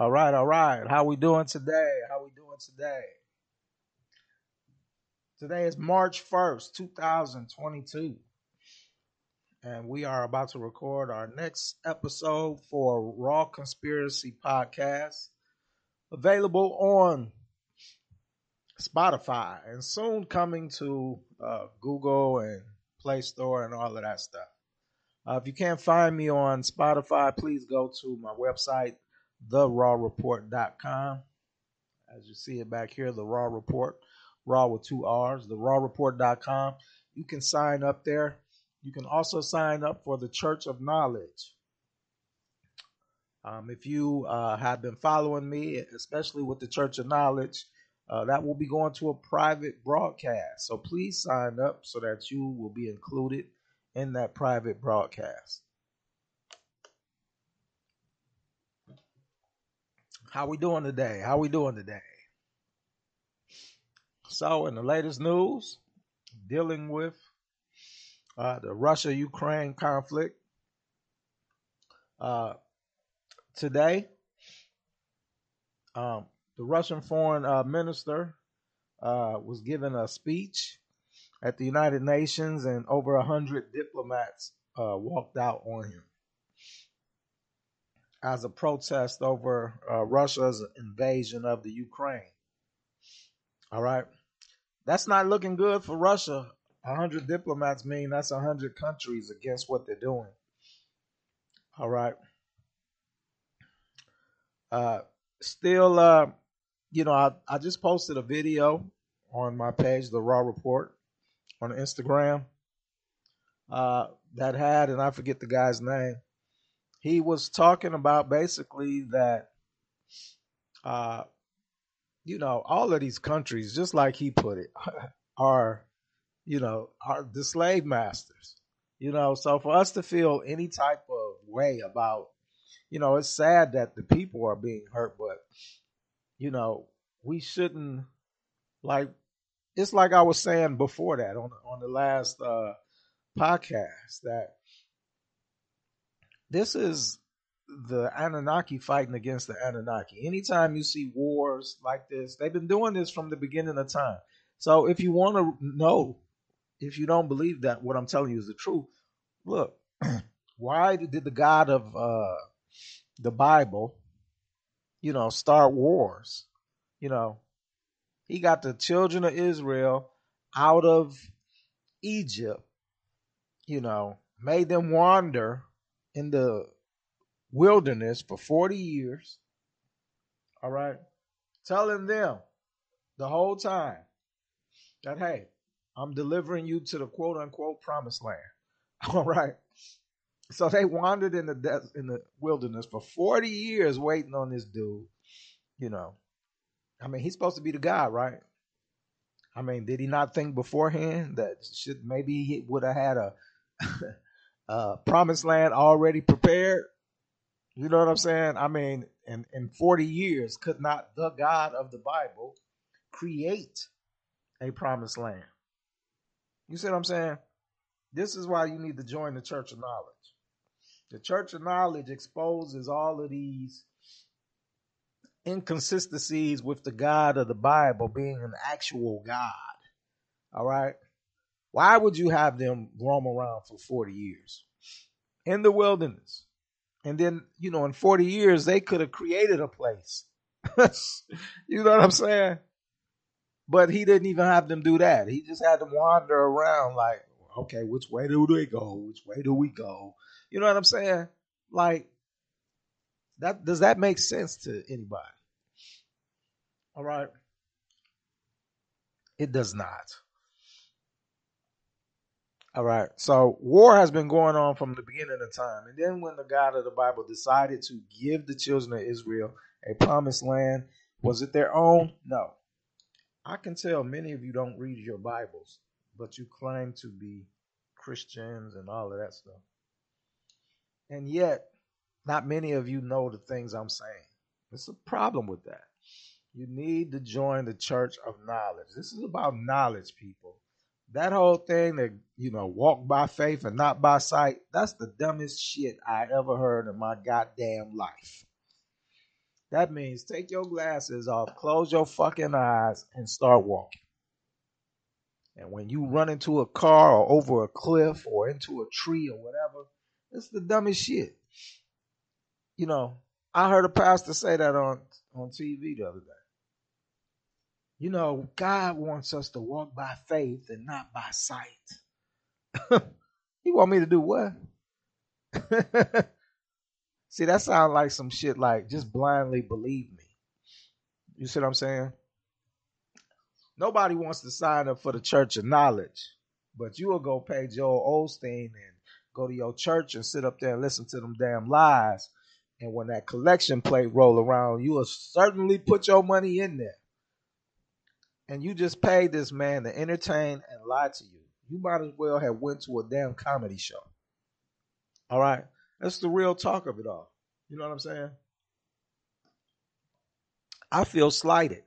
All right, all right. How we doing today? How we doing today? Today is March 1st, 2022. And we are about to record our next episode for Raw Conspiracy Podcast. Available on Spotify and soon coming to uh, Google and Play Store and all of that stuff. Uh, if you can't find me on Spotify, please go to my website, therawreport.com. As you see it back here, the Raw Report, Raw with two R's, therawreport.com. You can sign up there. You can also sign up for the Church of Knowledge. Um, if you uh, have been following me, especially with the Church of Knowledge, uh, that will be going to a private broadcast. So please sign up so that you will be included in that private broadcast. How we doing today? How we doing today? So, in the latest news, dealing with uh, the Russia-Ukraine conflict, uh, today, um, the Russian foreign uh, minister uh, was given a speech at the United Nations, and over a hundred diplomats uh, walked out on him as a protest over uh, Russia's invasion of the Ukraine. All right, that's not looking good for Russia. A hundred diplomats mean that's a hundred countries against what they're doing. All right. Uh, still, uh, you know, I, I just posted a video on my page, the Raw Report, on Instagram uh, that had, and I forget the guy's name. He was talking about basically that, uh, you know, all of these countries, just like he put it, are, you know, are the slave masters. You know, so for us to feel any type of way about, you know, it's sad that the people are being hurt, but, you know, we shouldn't like it's like I was saying before that on on the last uh, podcast that this is the Anunnaki fighting against the Anunnaki. Anytime you see wars like this, they've been doing this from the beginning of time. So if you want to know, if you don't believe that what I'm telling you is the truth, look, why did the God of uh, the Bible, you know, start wars? You know, he got the children of Israel out of Egypt, you know, made them wander in the wilderness for 40 years. All right. Telling them the whole time that, hey, I'm delivering you to the quote unquote promised land. All right. So they wandered in the de- in the wilderness for 40 years waiting on this dude, you know, I mean, he's supposed to be the guy, right? I mean, did he not think beforehand that should maybe he would have had a, a promised land already prepared? You know what I'm saying? I mean, in, in 40 years, could not the God of the Bible create a promised land? You see what I'm saying? This is why you need to join the Church of Knowledge. The Church of Knowledge exposes all of these inconsistencies with the God of the Bible being an actual God. All right. Why would you have them roam around for 40 years in the wilderness? And then, you know, in 40 years, they could have created a place. you know what I'm saying? But he didn't even have them do that. He just had them wander around like, okay, which way do they go? Which way do we go? You know what I'm saying? Like, that does that make sense to anybody? All right. It does not. All right. So war has been going on from the beginning of time. And then when the God of the Bible decided to give the children of Israel a promised land, was it their own? No. I can tell many of you don't read your Bibles, but you claim to be Christians and all of that stuff. And yet, not many of you know the things I'm saying. It's a problem with that. You need to join the church of knowledge. This is about knowledge, people. That whole thing that, you know, walk by faith and not by sight, that's the dumbest shit I ever heard in my goddamn life. That means take your glasses off, close your fucking eyes, and start walking. And when you run into a car or over a cliff or into a tree or whatever, it's the dumbest shit. You know, I heard a pastor say that on, on TV the other day. You know, God wants us to walk by faith and not by sight. he want me to do what? See, that sounds like some shit like just blindly believe me. You see what I'm saying? Nobody wants to sign up for the church of knowledge, but you will go pay Joel Osteen and go to your church and sit up there and listen to them damn lies. And when that collection plate roll around, you will certainly put your money in there. And you just paid this man to entertain and lie to you. You might as well have went to a damn comedy show. All right? That's the real talk of it all. You know what I'm saying? I feel slighted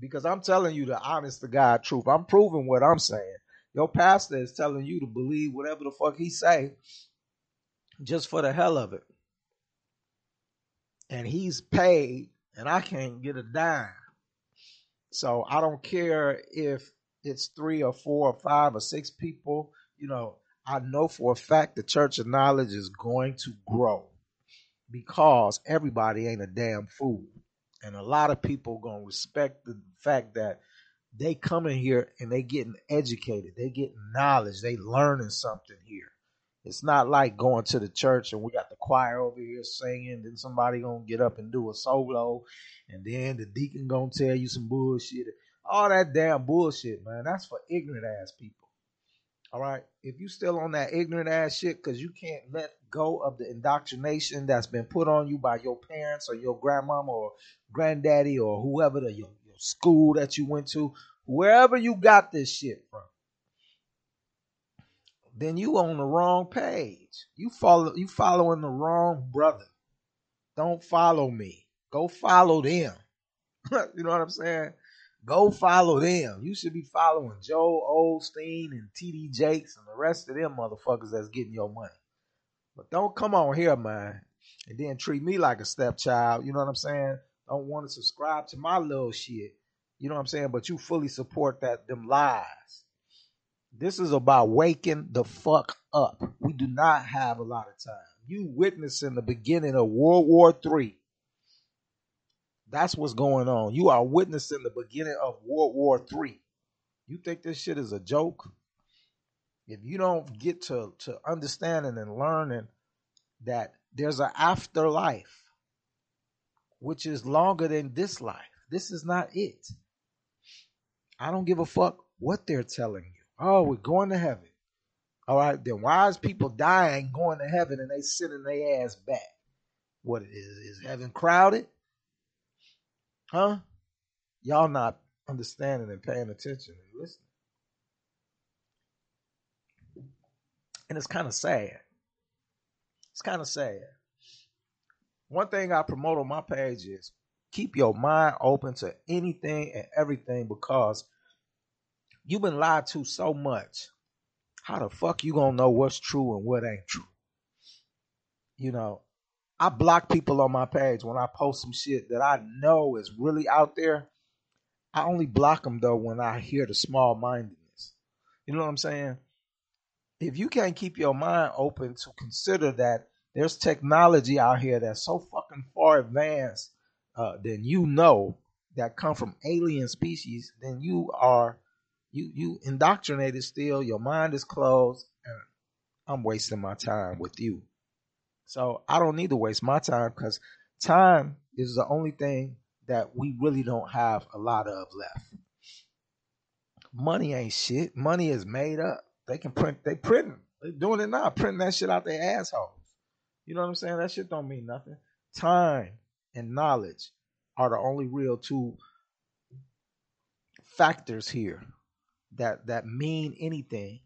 because I'm telling you the honest to God truth. I'm proving what I'm saying. Your pastor is telling you to believe whatever the fuck he say just for the hell of it. And he's paid and I can't get a dime. So I don't care if it's three or four or five or six people, you know, I know for a fact the church of knowledge is going to grow because everybody ain't a damn fool. And a lot of people gonna respect the fact that they coming here and they getting educated, they getting knowledge, they learning something here. It's not like going to the church and we got the choir over here singing, then somebody gonna get up and do a solo, and then the deacon gonna tell you some bullshit. All that damn bullshit, man. That's for ignorant ass people. All right. If you still on that ignorant ass shit because you can't let go of the indoctrination that's been put on you by your parents or your grandmama or granddaddy or whoever the your, your school that you went to, wherever you got this shit from, then you on the wrong page. You follow you following the wrong brother. Don't follow me. Go follow them. you know what I'm saying? Go follow them. You should be following Joe Osteen and TD Jakes and the rest of them motherfuckers that's getting your money. But don't come on here, man, and then treat me like a stepchild. You know what I'm saying? Don't want to subscribe to my little shit. You know what I'm saying? But you fully support that them lies. This is about waking the fuck up. We do not have a lot of time. You witnessing the beginning of World War III. that's what's going on. You are witnessing the beginning of World War III. You think this shit is a joke? If you don't get to, to understanding and learning that there's an afterlife, which is longer than this life. This is not it. I don't give a fuck what they're telling you. Oh, we're going to heaven. All right, then why is people dying going to heaven and they sitting their ass back? What is is heaven crowded? Huh? Y'all not understanding and paying attention and listening. And it's kind of sad. It's kind of sad. One thing I promote on my page is keep your mind open to anything and everything because you've been lied to so much. How the fuck you gonna know what's true and what ain't true? You know, I block people on my page when I post some shit that I know is really out there. I only block them though when I hear the small mindedness. You know what I'm saying? If you can't keep your mind open to consider that there's technology out here that's so fucking far advanced uh, than you know that come from alien species, then you are you you indoctrinated still. Your mind is closed, and I'm wasting my time with you. So I don't need to waste my time because time is the only thing that we really don't have a lot of left. Money ain't shit. Money is made up. They can print. They printing. They doing it now. Printing that shit out their assholes. You know what I'm saying? That shit don't mean nothing. Time and knowledge are the only real two factors here that that mean anything.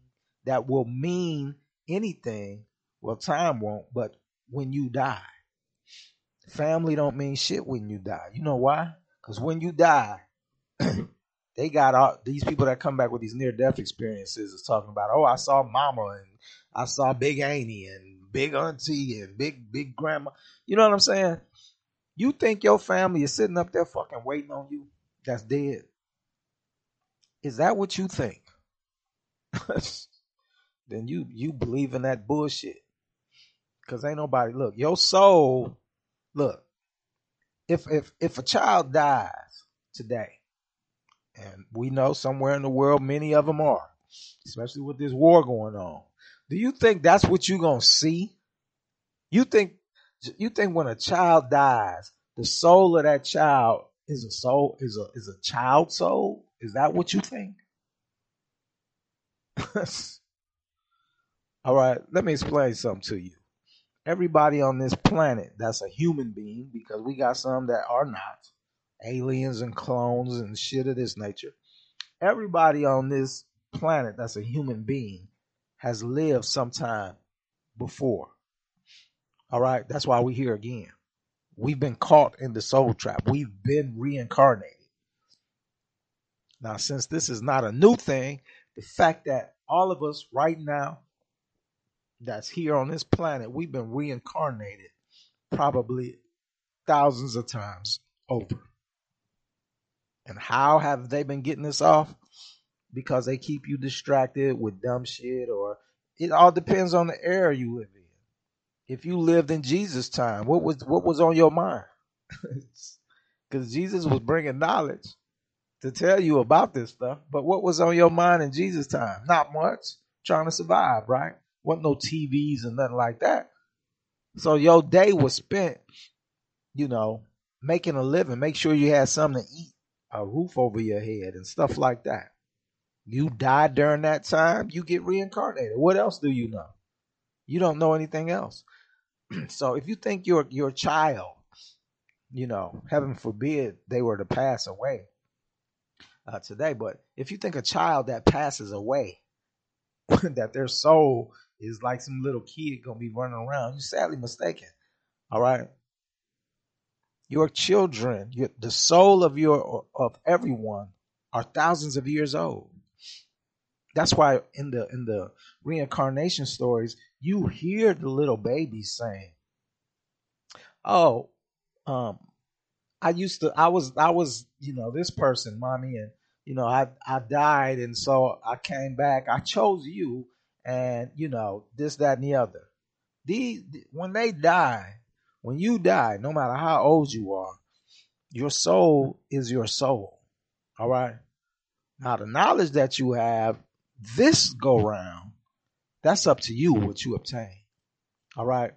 That will mean anything. Well, time won't, but when you die. Family don't mean shit when you die. You know why? Because when you die, they got all these people that come back with these near death experiences is talking about, oh, I saw mama and I saw big auntie and big auntie and big big grandma. You know what I'm saying? You think your family is sitting up there fucking waiting on you that's dead? Is that what you think? then you you believe in that bullshit. Cause ain't nobody look, your soul, look, if if if a child dies today, and we know somewhere in the world many of them are, especially with this war going on. Do you think that's what you're gonna see? You think you think when a child dies, the soul of that child is a soul is a is a child soul? Is that what you think? All right, let me explain something to you. Everybody on this planet that's a human being, because we got some that are not, aliens and clones and shit of this nature. Everybody on this planet that's a human being has lived sometime before. All right, that's why we're here again. We've been caught in the soul trap. We've been reincarnated. Now, since this is not a new thing, the fact that all of us right now that's here on this planet, we've been reincarnated probably thousands of times over. And how have they been getting this off? Because they keep you distracted with dumb shit, or it all depends on the era you live in. If you lived in Jesus' time, what was what was on your mind? Because Jesus was bringing knowledge to tell you about this stuff. But what was on your mind in Jesus' time? Not much. Trying to survive, right? Wasn't no TVs and nothing like that. So your day was spent, you know, making a living. Make sure you had something to eat, a roof over your head, and stuff like that. You die during that time, you get reincarnated. What else do you know? You don't know anything else. so if you think your your child, you know, heaven forbid they were to pass away, uh, today. But if you think a child that passes away, that their soul is like some little kid gonna be running around, you're sadly mistaken. All right. Your children, your, the soul of your of everyone, are thousands of years old. That's why in the in the reincarnation stories, you hear the little babies saying, "Oh, um, I used to, I was, I was, you know, this person, mommy, and you know, I I died, and so I came back. I chose you, and you know, this, that, and the other. These, when they die, when you die, no matter how old you are, your soul is your soul. All right. Now, the knowledge that you have this go round, that's up to you what you obtain. All right.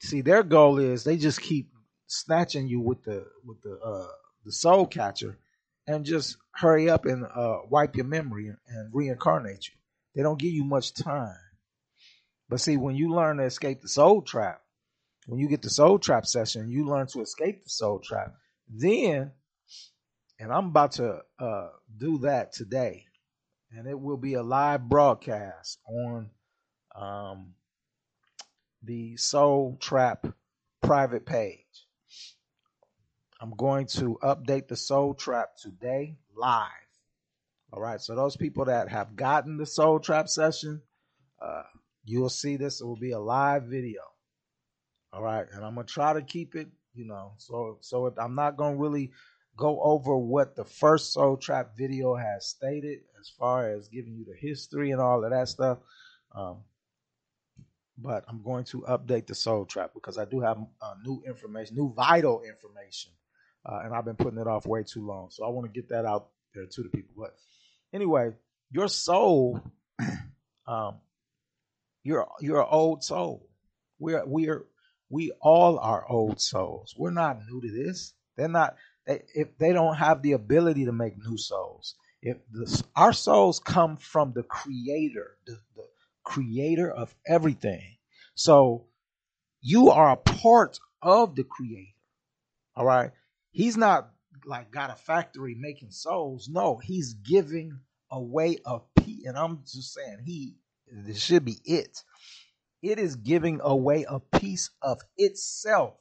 See, their goal is they just keep snatching you with the with the uh the soul catcher and just hurry up and uh, wipe your memory and reincarnate you. They don't give you much time. But see, when you learn to escape the soul trap, when you get the soul trap session, you learn to escape the soul trap. Then, and I'm about to uh, do that today, and it will be a live broadcast on um, the Soul Trap private page. I'm going to update the Soul Trap today live. All right. So those people that have gotten the Soul Trap session, uh, you'll see this. It will be a live video. All right. And I'm gonna try to keep it, you know, so so it, I'm not gonna really go over what the first Soul Trap video has stated as far as giving you the history and all of that stuff. Um, but I'm going to update the Soul Trap because I do have uh, new information, new vital information uh, and I've been putting it off way too long. So I want to get that out there to the people. But anyway, your soul, um, you're you're an old soul. We're we're we all are old souls. We're not new to this. They're not. They, if they don't have the ability to make new souls, if the, our souls come from the Creator, the, the Creator of everything. So you are a part of the Creator. All right he's not like got a factory making souls. No, he's giving away a piece. And I'm just saying, he this should be it. It is giving away a piece of itself.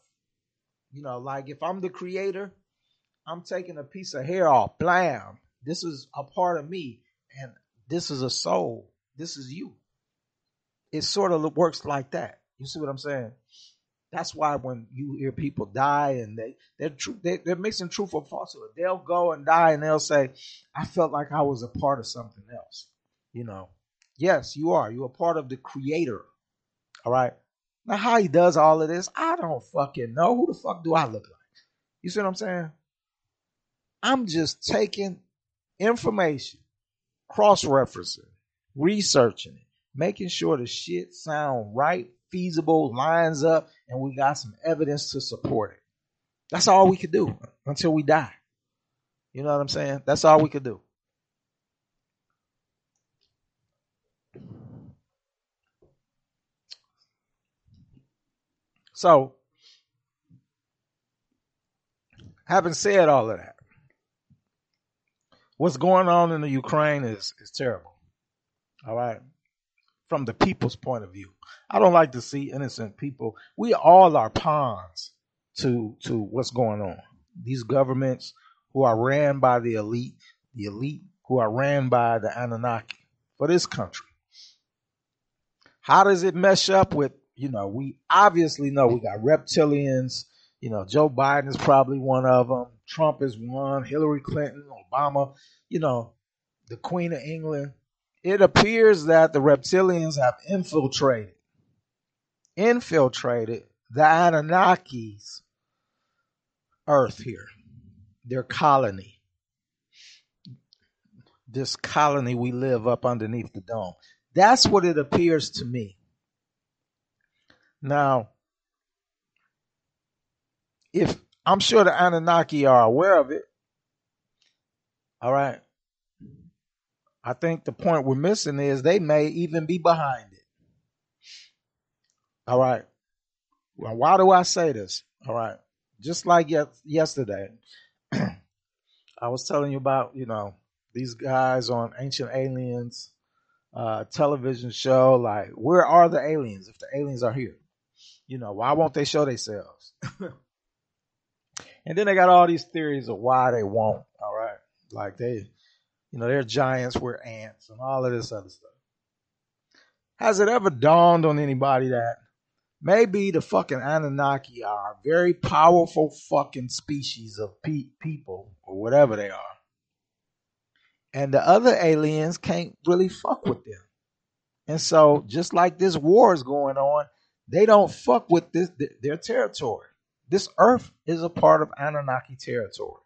You know, like if I'm the creator, I'm taking a piece of hair off. Blam. This is a part of me, and this is a soul. This is you. It sort of works like that. You see what I'm saying? That's why when you hear people die and they they're true they, they're mixing truth or falsehood, they'll go and die and they'll say, "I felt like I was a part of something else." You know, yes, you are. You're a part of the Creator. All right. Now, how he does all of this, I don't fucking know. Who the fuck do I look like? You see what I'm saying? I'm just taking information, cross referencing, researching it, making sure the shit sound right, feasible, lines up, and we got some evidence to support it. That's all we could do until we die. You know what I'm saying? That's all we could do. So, having said all of that, what's going on in the Ukraine is, is terrible. All right. From the people's point of view. I don't like to see innocent people. We all are pawns to to what's going on. These governments who are ran by the elite, the elite who are ran by the Anunnaki for this country. How does it mesh up with, you know, we obviously know we got reptilians, you know, Joe Biden is probably one of them. Trump is one, Hillary Clinton, Obama, you know, the Queen of England. It appears that the reptilians have infiltrated, infiltrated the Anunnaki's earth here, their colony. This colony we live up underneath the dome. That's what it appears to me. Now, if I'm sure the Anunnaki are aware of it, all right. I think the point we're missing is they may even be behind it. All right. Well, why do I say this? All right. Just like yesterday, I was telling you about, you know, these guys on Ancient Aliens uh, television show. Like, where are the aliens if the aliens are here? You know, why won't they show themselves? and then they got all these theories of why they won't. All right. Like they, you know, they're giants, we're ants, and all of this other stuff. Has it ever dawned on anybody that maybe the fucking Anunnaki are a very powerful fucking species of pe- people or whatever they are? And the other aliens can't really fuck with them. And so, just like this war is going on, they don't fuck with this their territory. This earth is a part of Anunnaki territory.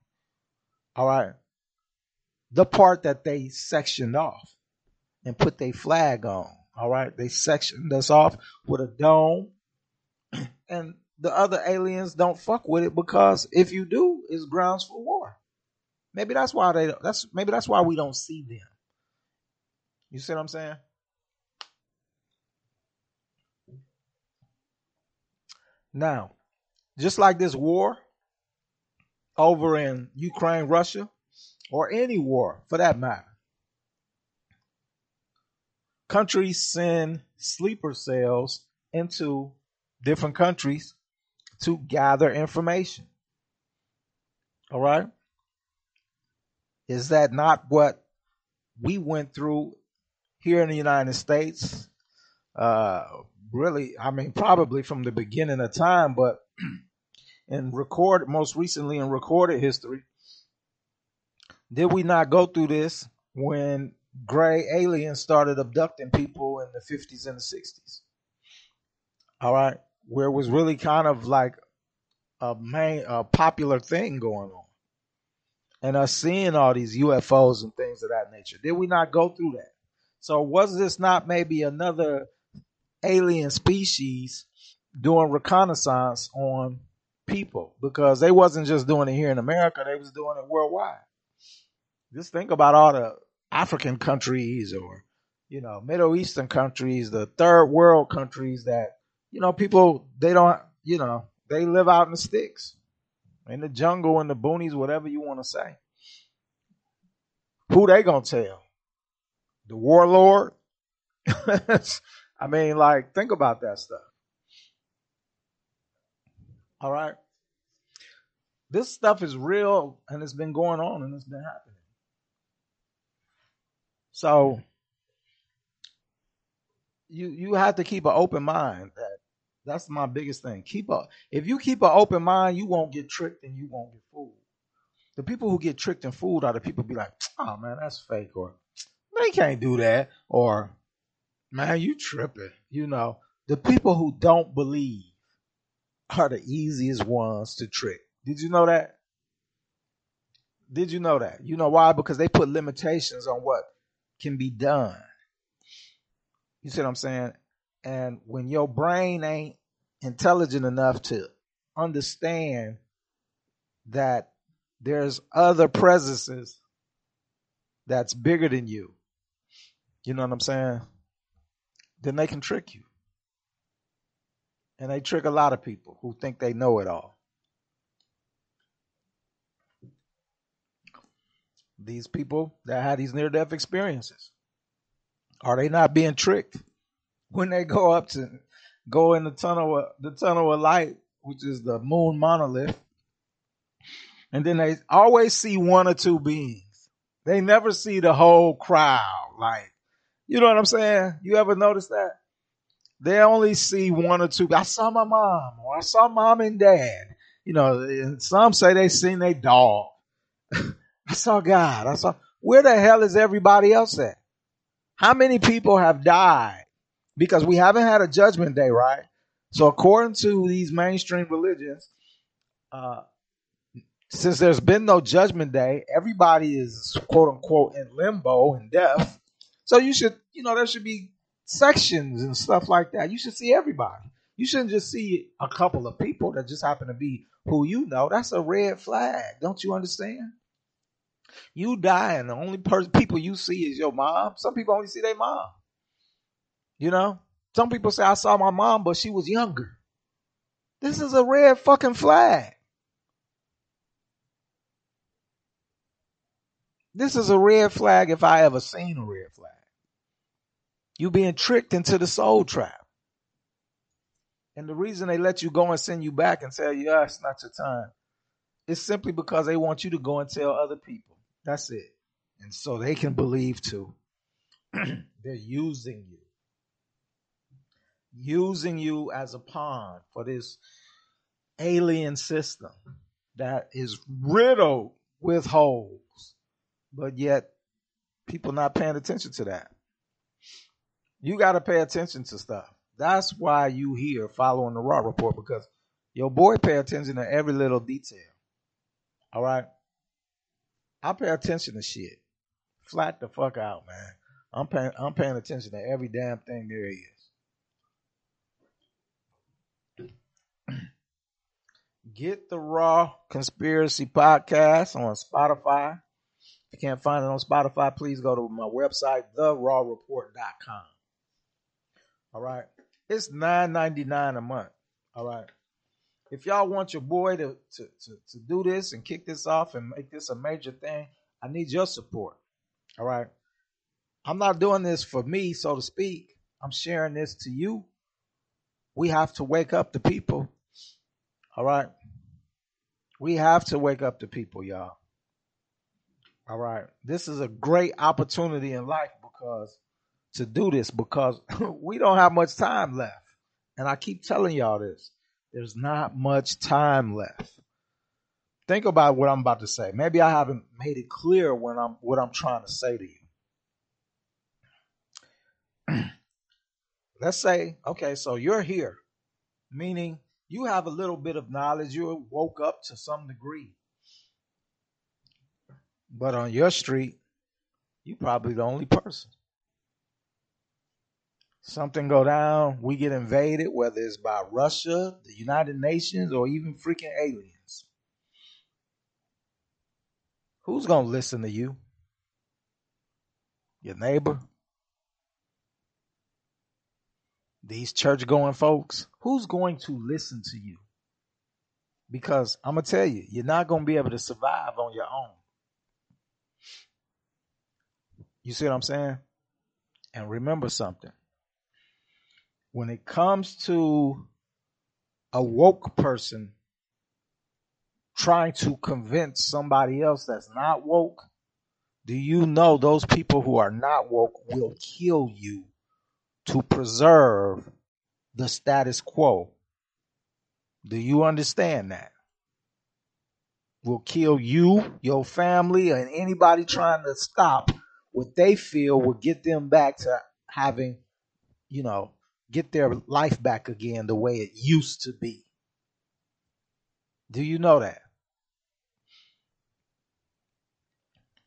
All right the part that they sectioned off and put their flag on. All right, they sectioned us off with a dome, and the other aliens don't fuck with it because if you do, it's grounds for war. Maybe that's why they. That's maybe that's why we don't see them. You see what I'm saying? Now, just like this war over in Ukraine, Russia, or any war for that matter. Countries send sleeper cells into different countries to gather information. All right? Is that not what we went through here in the United States? Uh, really, I mean, probably from the beginning of time, but in record, most recently in recorded history, did we not go through this when gray aliens started abducting people in the 50s and the 60s? All right. Where it was really kind of like a main, a popular thing going on. And us seeing all these UFOs and things of that nature. Did we not go through that? So was this not maybe another alien species doing reconnaissance on people? Because they wasn't just doing it here in America, they was doing it worldwide. Just think about all the African countries or, you know, Middle Eastern countries, the third world countries that, you know, people, they don't, you know, they live out in the sticks, in the jungle, in the boonies, whatever you want to say. Who they gonna tell? The warlord? I mean, like, think about that stuff. All right. This stuff is real and it's been going on and it's been happening. So you you have to keep an open mind that That's my biggest thing. Keep up. If you keep an open mind, you won't get tricked and you won't get fooled. The people who get tricked and fooled are the people be like, oh man, that's fake, or they can't do that, or man, you tripping. You know, the people who don't believe are the easiest ones to trick. Did you know that? Did you know that? You know why? Because they put limitations on what can be done. You see what I'm saying? And when your brain ain't intelligent enough to understand that there's other presences that's bigger than you, you know what I'm saying? Then they can trick you. And they trick a lot of people who think they know it all. These people that had these near death experiences, are they not being tricked when they go up to go in the tunnel, of, the tunnel of light, which is the moon monolith, and then they always see one or two beings. They never see the whole crowd. Like, you know what I'm saying? You ever notice that? They only see one or two. I saw my mom, or I saw mom and dad. You know, some say they seen their dog. I saw God. I saw. Where the hell is everybody else at? How many people have died because we haven't had a judgment day, right? So according to these mainstream religions, uh, since there's been no judgment day, everybody is quote unquote in limbo and death. So you should, you know, there should be sections and stuff like that. You should see everybody. You shouldn't just see a couple of people that just happen to be who you know. That's a red flag. Don't you understand? You die, and the only person people you see is your mom. Some people only see their mom. You know, some people say I saw my mom, but she was younger. This is a red fucking flag. This is a red flag if I ever seen a red flag. You being tricked into the soul trap. And the reason they let you go and send you back and tell you, yeah, it's not your time, is simply because they want you to go and tell other people. That's it. And so they can believe too. They're using you. Using you as a pawn for this alien system that is riddled with holes. But yet people not paying attention to that. You got to pay attention to stuff. That's why you here following the raw report because your boy pay attention to every little detail. All right. I pay attention to shit. Flat the fuck out, man. I'm paying I'm paying attention to every damn thing there is. Get the Raw Conspiracy Podcast on Spotify. If you can't find it on Spotify, please go to my website, therawreport.com. All right. It's nine ninety nine a month. All right. If y'all want your boy to, to, to, to do this and kick this off and make this a major thing, I need your support. All right. I'm not doing this for me, so to speak. I'm sharing this to you. We have to wake up the people. All right. We have to wake up the people, y'all. All right. This is a great opportunity in life because to do this because we don't have much time left. And I keep telling y'all this. There's not much time left. Think about what I'm about to say. Maybe I haven't made it clear when I'm what I'm trying to say to you. Let's say, okay, so you're here, meaning you have a little bit of knowledge, you woke up to some degree. But on your street, you're probably the only person something go down, we get invaded, whether it's by Russia, the United Nations, or even freaking aliens. Who's going to listen to you? Your neighbor? These church going folks? Who's going to listen to you? Because I'm going to tell you, you're not going to be able to survive on your own. You see what I'm saying? And remember something when it comes to a woke person trying to convince somebody else that's not woke, do you know those people who are not woke will kill you to preserve the status quo Do you understand that? Will kill you, your family, and anybody trying to stop what they feel will get them back to having, you know, get their life back again the way it used to be. Do you know that?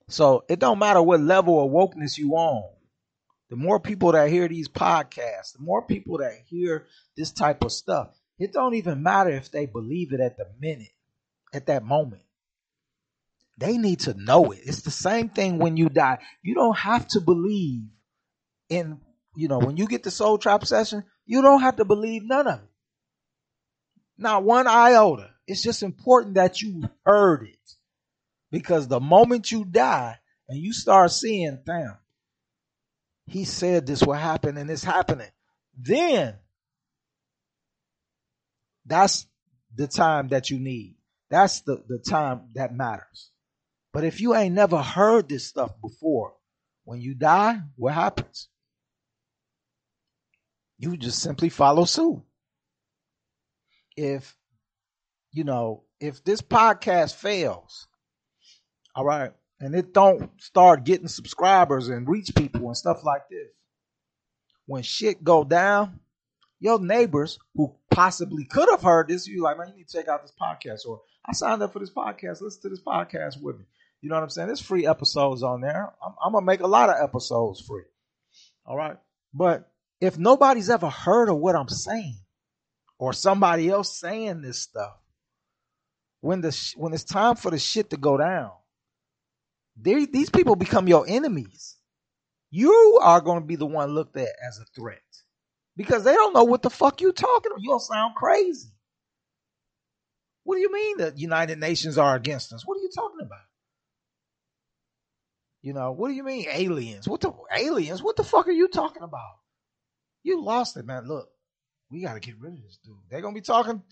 So it don't matter what level of wokeness you on. The more people that hear these podcasts, the more people that hear this type of stuff, it don't even matter if they believe it at the minute, at that moment. They need to know it. It's the same thing when you die. You don't have to believe in, you know, when you get the soul trap session, you don't have to believe none of it. Not one iota. It's just important that you heard it. Because the moment you die and you start seeing, damn, he said this will happen and it's happening, then that's the time that you need. That's the, the time that matters. But if you ain't never heard this stuff before, when you die, what happens? You just simply follow suit. If, you know, if this podcast fails, all right. And it don't start getting subscribers and reach people and stuff like this. When shit go down, your neighbors who possibly could have heard this, you like, man, you need to check out this podcast. Or I signed up for this podcast. Listen to this podcast with me. You know what I'm saying? There's free episodes on there. I'm, I'm gonna make a lot of episodes free. All right. But if nobody's ever heard of what I'm saying, or somebody else saying this stuff, when the when it's time for the shit to go down, these people become your enemies. You are going to be the one looked at as a threat because they don't know what the fuck you're talking about. You don't sound crazy. What do you mean the United Nations are against us? What are you talking about? You know, what do you mean aliens? What the aliens? What the fuck are you talking about? You lost it, man. Look, we got to get rid of this dude. They're gonna be talking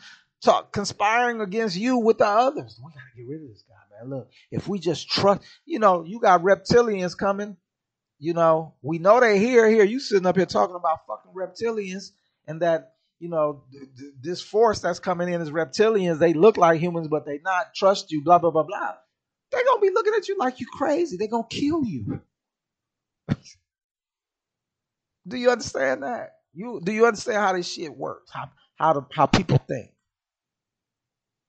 talk, conspiring against you with the others. We gotta get rid of this guy, man. Look, if we just trust, you know, you got reptilians coming. You know, we know they here. Here, you sitting up here talking about fucking reptilians and that you know th- th- this force that's coming in is reptilians. They look like humans, but they not trust you. Blah blah blah blah. They're gonna be looking at you like you crazy. They're gonna kill you. do you understand that? You do you understand how this shit works? How how the, how people think?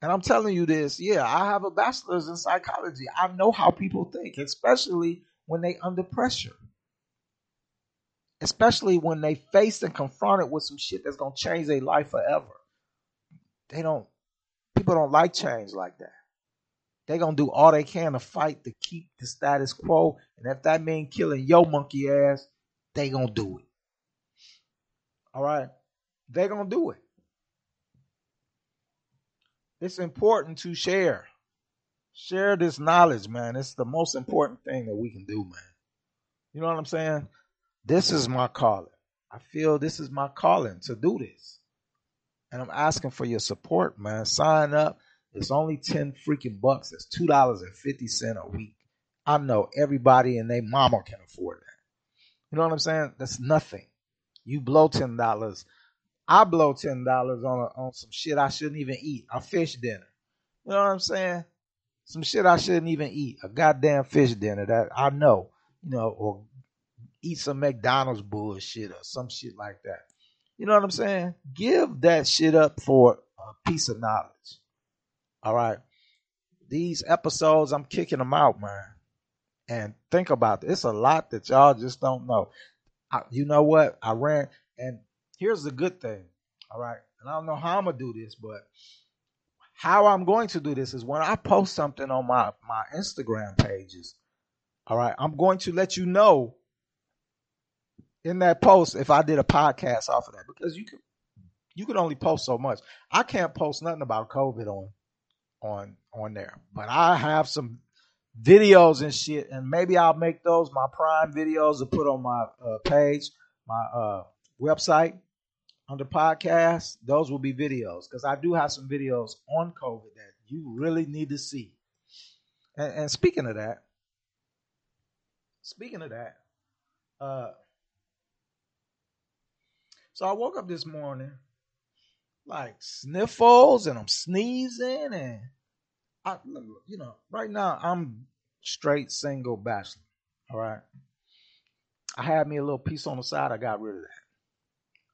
And I'm telling you this, yeah, I have a bachelor's in psychology. I know how people think, especially when they under pressure. Especially when they faced and confronted with some shit that's gonna change their life forever. They don't people don't like change like that. They're gonna do all they can to fight to keep the status quo. And if that means killing your monkey ass, they gonna do it. All right? They're gonna do it. It's important to share. Share this knowledge, man. It's the most important thing that we can do, man. You know what I'm saying? This is my calling. I feel this is my calling to do this. And I'm asking for your support, man. Sign up. It's only 10 freaking bucks. It's $2.50 a week. I know everybody and their mama can afford that. You know what I'm saying? That's nothing. You blow $10 I blow ten dollars on a, on some shit I shouldn't even eat. A fish dinner. You know what I'm saying? Some shit I shouldn't even eat. A goddamn fish dinner that I know. You know, or eat some McDonald's bullshit or some shit like that. You know what I'm saying? Give that shit up for a piece of knowledge. All right. These episodes, I'm kicking them out, man. And think about it. It's a lot that y'all just don't know. I, you know what? I ran and here's the good thing. All right. And I don't know how I'm gonna do this, but how I'm going to do this is when I post something on my, my Instagram pages. All right. I'm going to let you know in that post if I did a podcast off of that because you can you can only post so much. I can't post nothing about COVID on on on there, but I have some videos and shit, and maybe I'll make those my prime videos to put on my uh, page, my uh, website, under podcasts, those will be videos because I do have some videos on COVID that you really need to see. And, and speaking of that, speaking of that, uh, so I woke up this morning like sniffles and I'm sneezing and I, you know, right now I'm straight single bachelor. All right. I had me a little piece on the side. I got rid of that.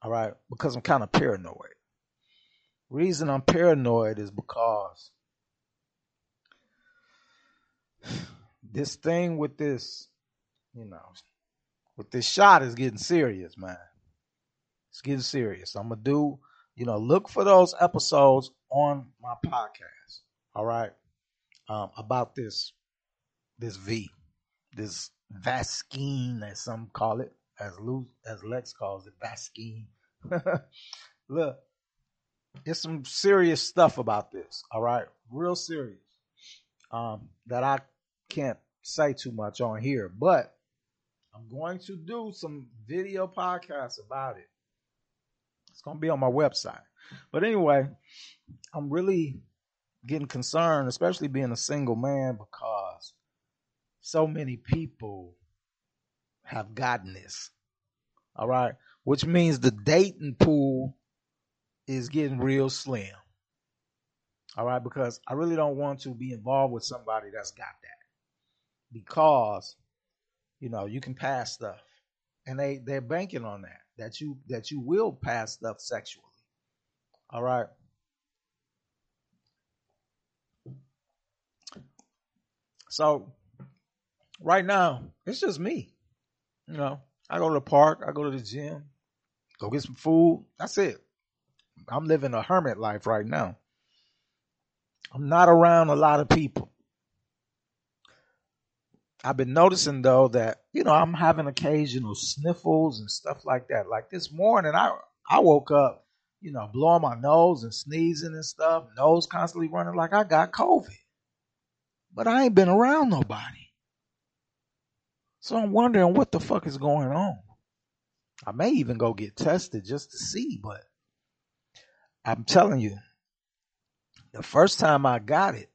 All right. Because I'm kind of paranoid. Reason I'm paranoid is because this thing with this, you know, with this shot is getting serious, man. It's getting serious. I'm gonna do, you know, look for those episodes on my podcast. All right, um, about this, this V, this Vaskine, as some call it, as Lou, as Lex calls it, Vaskine. look, it's some serious stuff about this. All right, real serious. Um, that I can't say too much on here, but I'm going to do some video podcasts about it. It's going to be on my website. But anyway, I'm really getting concerned, especially being a single man, because so many people have gotten this. All right. Which means the dating pool is getting real slim. All right. Because I really don't want to be involved with somebody that's got that. Because you know, you can pass stuff. And they, they're banking on that. That you that you will pass stuff sexually. All right. So right now, it's just me. You know, I go to the park, I go to the gym, go get some food. That's it. I'm living a hermit life right now. I'm not around a lot of people. I've been noticing though that you know I'm having occasional sniffles and stuff like that. Like this morning, I I woke up, you know, blowing my nose and sneezing and stuff, nose constantly running like I got COVID. But I ain't been around nobody. So I'm wondering what the fuck is going on. I may even go get tested just to see, but I'm telling you, the first time I got it,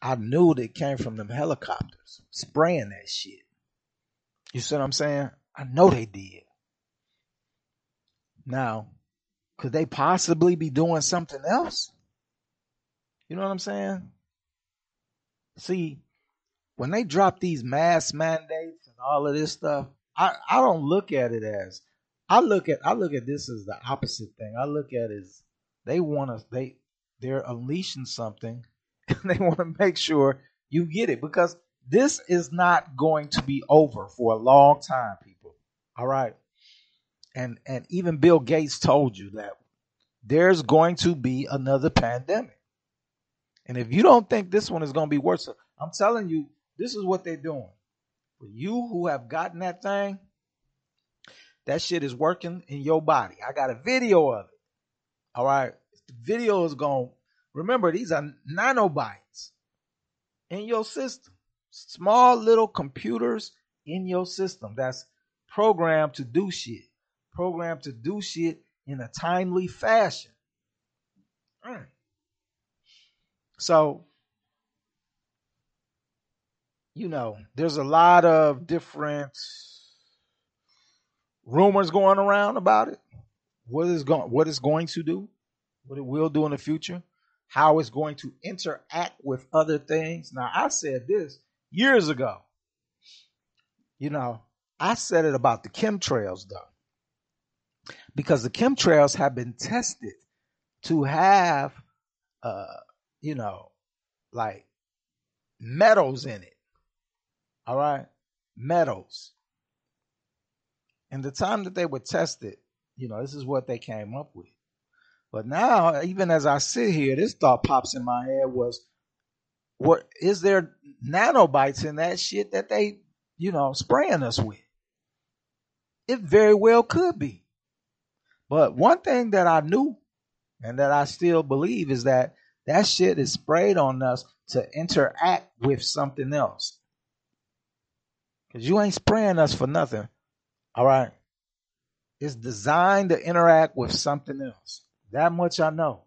I knew that it came from them helicopters spraying that shit. You see what I'm saying? I know they did. Now, could they possibly be doing something else? You know what I'm saying? See, when they drop these mask mandates and all of this stuff, I, I don't look at it as I look at I look at this as the opposite thing. I look at it as they want to they they're unleashing something and they want to make sure you get it because this is not going to be over for a long time, people. All right. And and even Bill Gates told you that there's going to be another pandemic. And if you don't think this one is going to be worse, I'm telling you, this is what they're doing. For you who have gotten that thing, that shit is working in your body. I got a video of it. All right. The video is going Remember, these are nanobytes in your system. Small little computers in your system that's programmed to do shit. Programmed to do shit in a timely fashion. Mm. So, you know, there's a lot of different rumors going around about it. What is going what is going to do, what it will do in the future how it's going to interact with other things. Now, I said this years ago. You know, I said it about the chemtrails, though, because the chemtrails have been tested to have, uh, you know, like metals in it. All right, metals. And the time that they were tested, you know, this is what they came up with. But now, even as I sit here, this thought pops in my head was, what is there nanobites in that shit that they, you know, spraying us with? It very well could be. But one thing that I knew and that I still believe is that that shit is sprayed on us to interact with something else. Because you ain't spraying us for nothing. All right. It's designed to interact with something else. That much I know.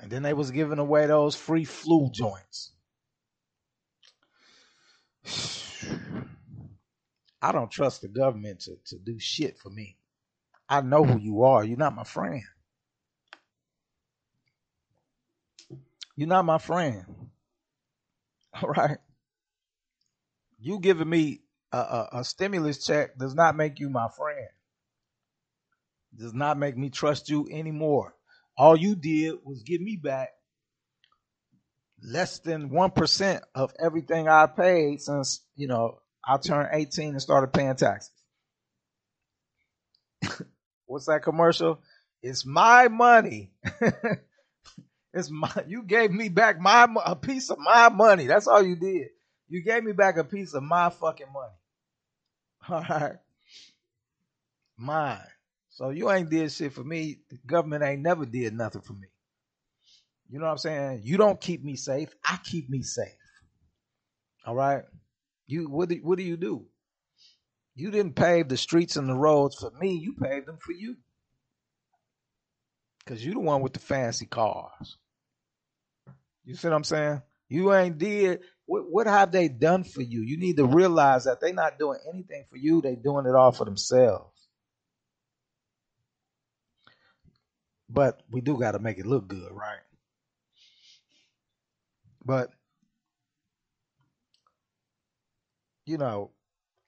And then they was giving away those free flu joints. I don't trust the government to, to do shit for me. I know who you are. You're not my friend. You're not my friend. All right. You giving me a, a, a stimulus check does not make you my friend. Does not make me trust you anymore. All you did was give me back less than 1% of everything I paid since, you know, I turned 18 and started paying taxes. What's that commercial? It's my money. it's my, you gave me back my, a piece of my money. That's all you did. You gave me back a piece of my fucking money. All right. Mine. So you ain't did shit for me. The government ain't never did nothing for me. You know what I'm saying? You don't keep me safe. I keep me safe. All right. You what do, what do you do? You didn't pave the streets and the roads for me. You paved them for you. Cause you the one with the fancy cars. You see what I'm saying? You ain't did what, what have they done for you? You need to realize that they're not doing anything for you. They're doing it all for themselves. But we do got to make it look good, right? But you know,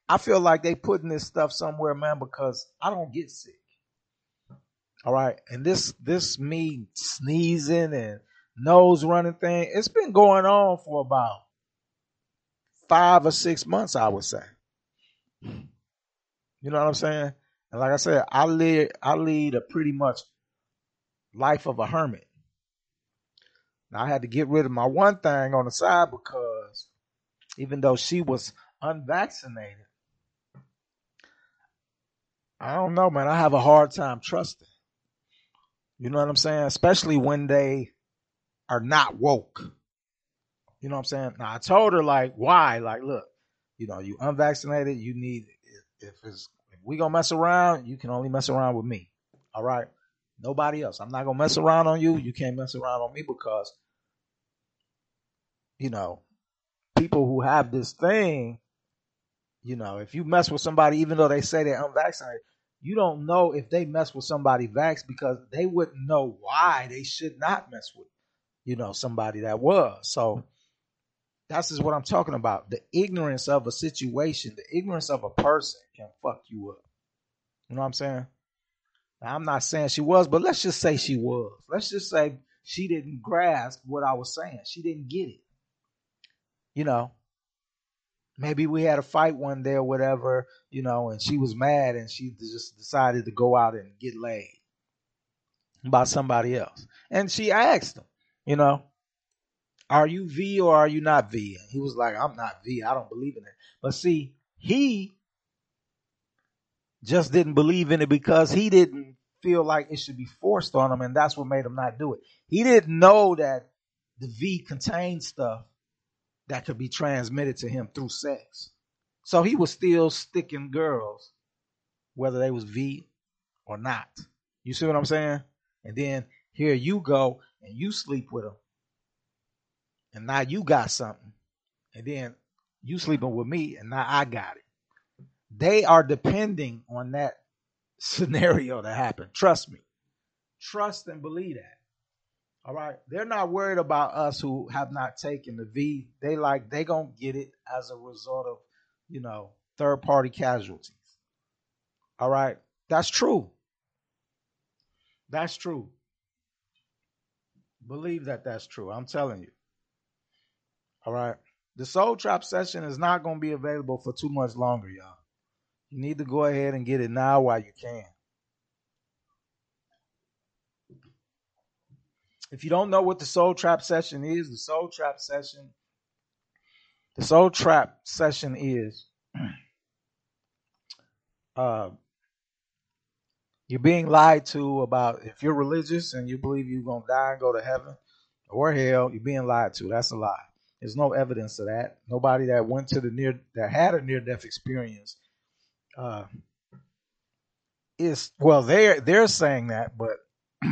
I feel like they putting this stuff somewhere, man, because I don't get sick. All right, and this this me sneezing and nose running thing, it's been going on for about five or six months, I would say. You know what I'm saying? And like I said, I lead I lead a pretty much life of a hermit. Now I had to get rid of my one thing on the side because even though she was unvaccinated, I don't know, man. I have a hard time trusting. You know what I'm saying? Especially when they are not woke. You know what I'm saying? Now I told her like, why? Like, look, you know, you unvaccinated, you need if it's if we gonna mess around, you can only mess around with me. All right. Nobody else. I'm not gonna mess around on you. You can't mess around on me because, you know, people who have this thing, you know, if you mess with somebody, even though they say they're unvaccinated, you don't know if they mess with somebody vax because they wouldn't know why they should not mess with, know, somebody that was. So that's is what I'm talking about. The ignorance of a situation, the ignorance of a person can fuck you up. You know what I'm saying? Now, I'm not saying she was, but let's just say she was. Let's just say she didn't grasp what I was saying. She didn't get it. You know, maybe we had a fight one day or whatever, you know, and she was mad and she just decided to go out and get laid by somebody else. And she asked him, you know, are you V or are you not V? He was like, I'm not V. I don't believe in it. But see, he just didn't believe in it because he didn't feel like it should be forced on him, and that's what made him not do it. He didn't know that the V contained stuff that could be transmitted to him through sex. So he was still sticking girls, whether they was V or not. You see what I'm saying? And then here you go and you sleep with them. And now you got something. And then you sleeping with me and now I got it. They are depending on that scenario to happen. Trust me. Trust and believe that. All right. They're not worried about us who have not taken the V. They like they gonna get it as a result of, you know, third party casualties. All right. That's true. That's true. Believe that that's true. I'm telling you. All right. The Soul Trap session is not going to be available for too much longer, y'all. You need to go ahead and get it now while you can. If you don't know what the Soul Trap session is, the Soul Trap session, the Soul Trap session is uh, you're being lied to about if you're religious and you believe you're gonna die and go to heaven or hell, you're being lied to. That's a lie. There's no evidence of that. Nobody that went to the near that had a near death experience uh, is well they're they're saying that, but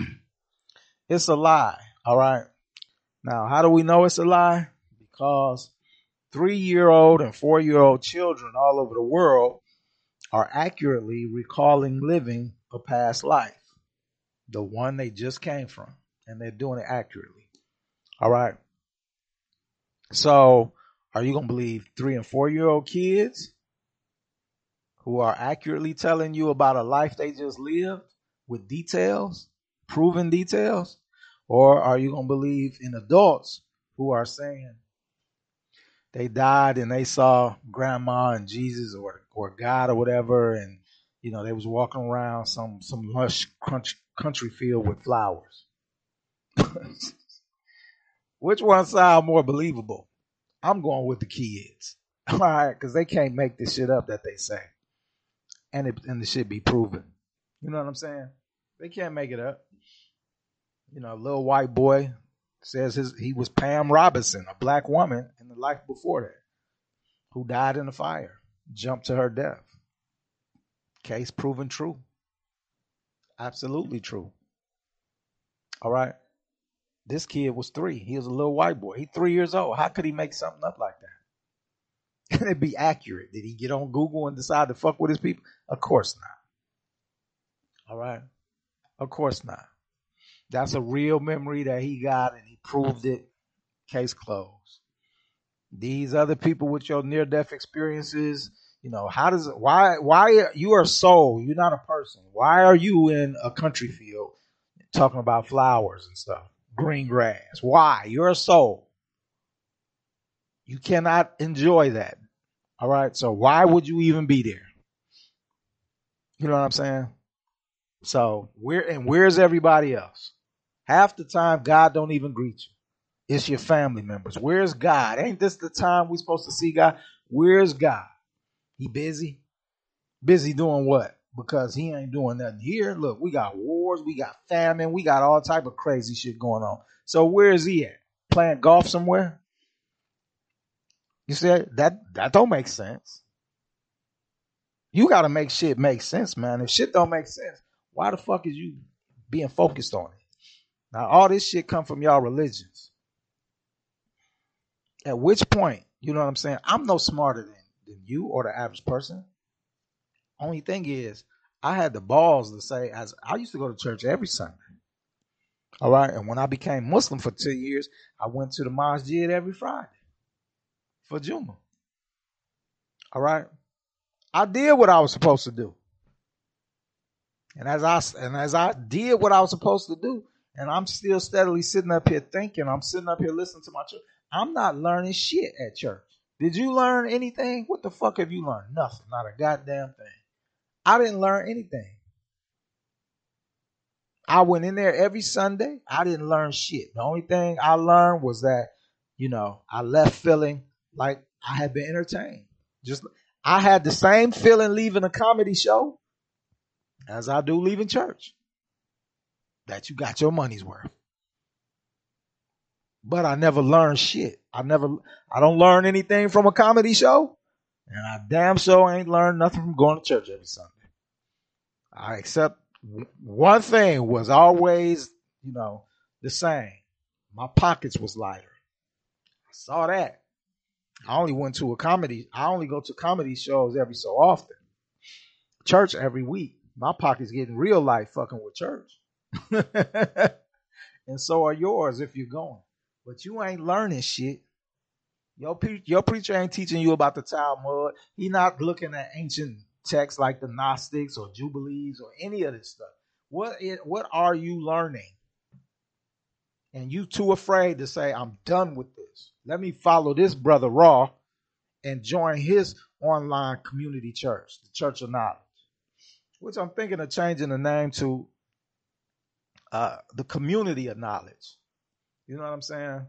it's a lie. All right. Now, how do we know it's a lie? Because three year old and four year old children all over the world are accurately recalling living a past life, the one they just came from, and they're doing it accurately. All right. So, are you going to believe three and four year old kids who are accurately telling you about a life they just lived with details, proven details? Or are you going to believe in adults who are saying they died and they saw grandma and Jesus or, or God or whatever, and you know they was walking around some some lush country, country field with flowers? Which one sound more believable? I'm going with the kids. All right, because they can't make this shit up that they say, and it and the shit be proven. You know what I'm saying? They can't make it up. You know, a little white boy says his he was Pam Robinson, a black woman in the life before that, who died in a fire, jumped to her death. Case proven true. Absolutely true. All right. This kid was three. He was a little white boy. He three years old. How could he make something up like that? Can it be accurate? Did he get on Google and decide to fuck with his people? Of course not. All right. Of course not. That's a real memory that he got and he proved it. Case closed. These other people with your near death experiences, you know, how does it, why, why you are a soul, you're not a person. Why are you in a country field talking about flowers and stuff? green grass. Why? You're a soul. You cannot enjoy that. All right. So why would you even be there? You know what I'm saying? So where and where's everybody else? Half the time, God don't even greet you. It's your family members. Where's God? Ain't this the time we're supposed to see God? Where's God? He busy? Busy doing what? because he ain't doing nothing here. Look, we got wars, we got famine, we got all type of crazy shit going on. So where is he at? Playing golf somewhere? You said that that don't make sense. You got to make shit make sense, man. If shit don't make sense, why the fuck is you being focused on it? Now all this shit come from y'all religions. At which point, you know what I'm saying? I'm no smarter than, than you or the average person. Only thing is, I had the balls to say, as I used to go to church every Sunday. All right. And when I became Muslim for two years, I went to the masjid every Friday for Juma. All right. I did what I was supposed to do. And as I and as I did what I was supposed to do, and I'm still steadily sitting up here thinking, I'm sitting up here listening to my church. I'm not learning shit at church. Did you learn anything? What the fuck have you learned? Nothing. Not a goddamn thing. I didn't learn anything. I went in there every Sunday. I didn't learn shit. The only thing I learned was that, you know, I left feeling like I had been entertained. Just I had the same feeling leaving a comedy show as I do leaving church. That you got your money's worth. But I never learned shit. I never I don't learn anything from a comedy show. And I damn sure ain't learned nothing from going to church every Sunday. I accept one thing was always, you know, the same. My pockets was lighter. I saw that. I only went to a comedy. I only go to comedy shows every so often. Church every week. My pocket's getting real light fucking with church. and so are yours if you're going. But you ain't learning shit. Your, pre- your preacher ain't teaching you about the Talmud. He not looking at ancient texts like the Gnostics or Jubilees or any of this stuff. What what are you learning? And you too afraid to say, I'm done with this. Let me follow this brother Raw and join his online community church, the Church of Knowledge, which I'm thinking of changing the name to uh, the Community of Knowledge. You know what I'm saying?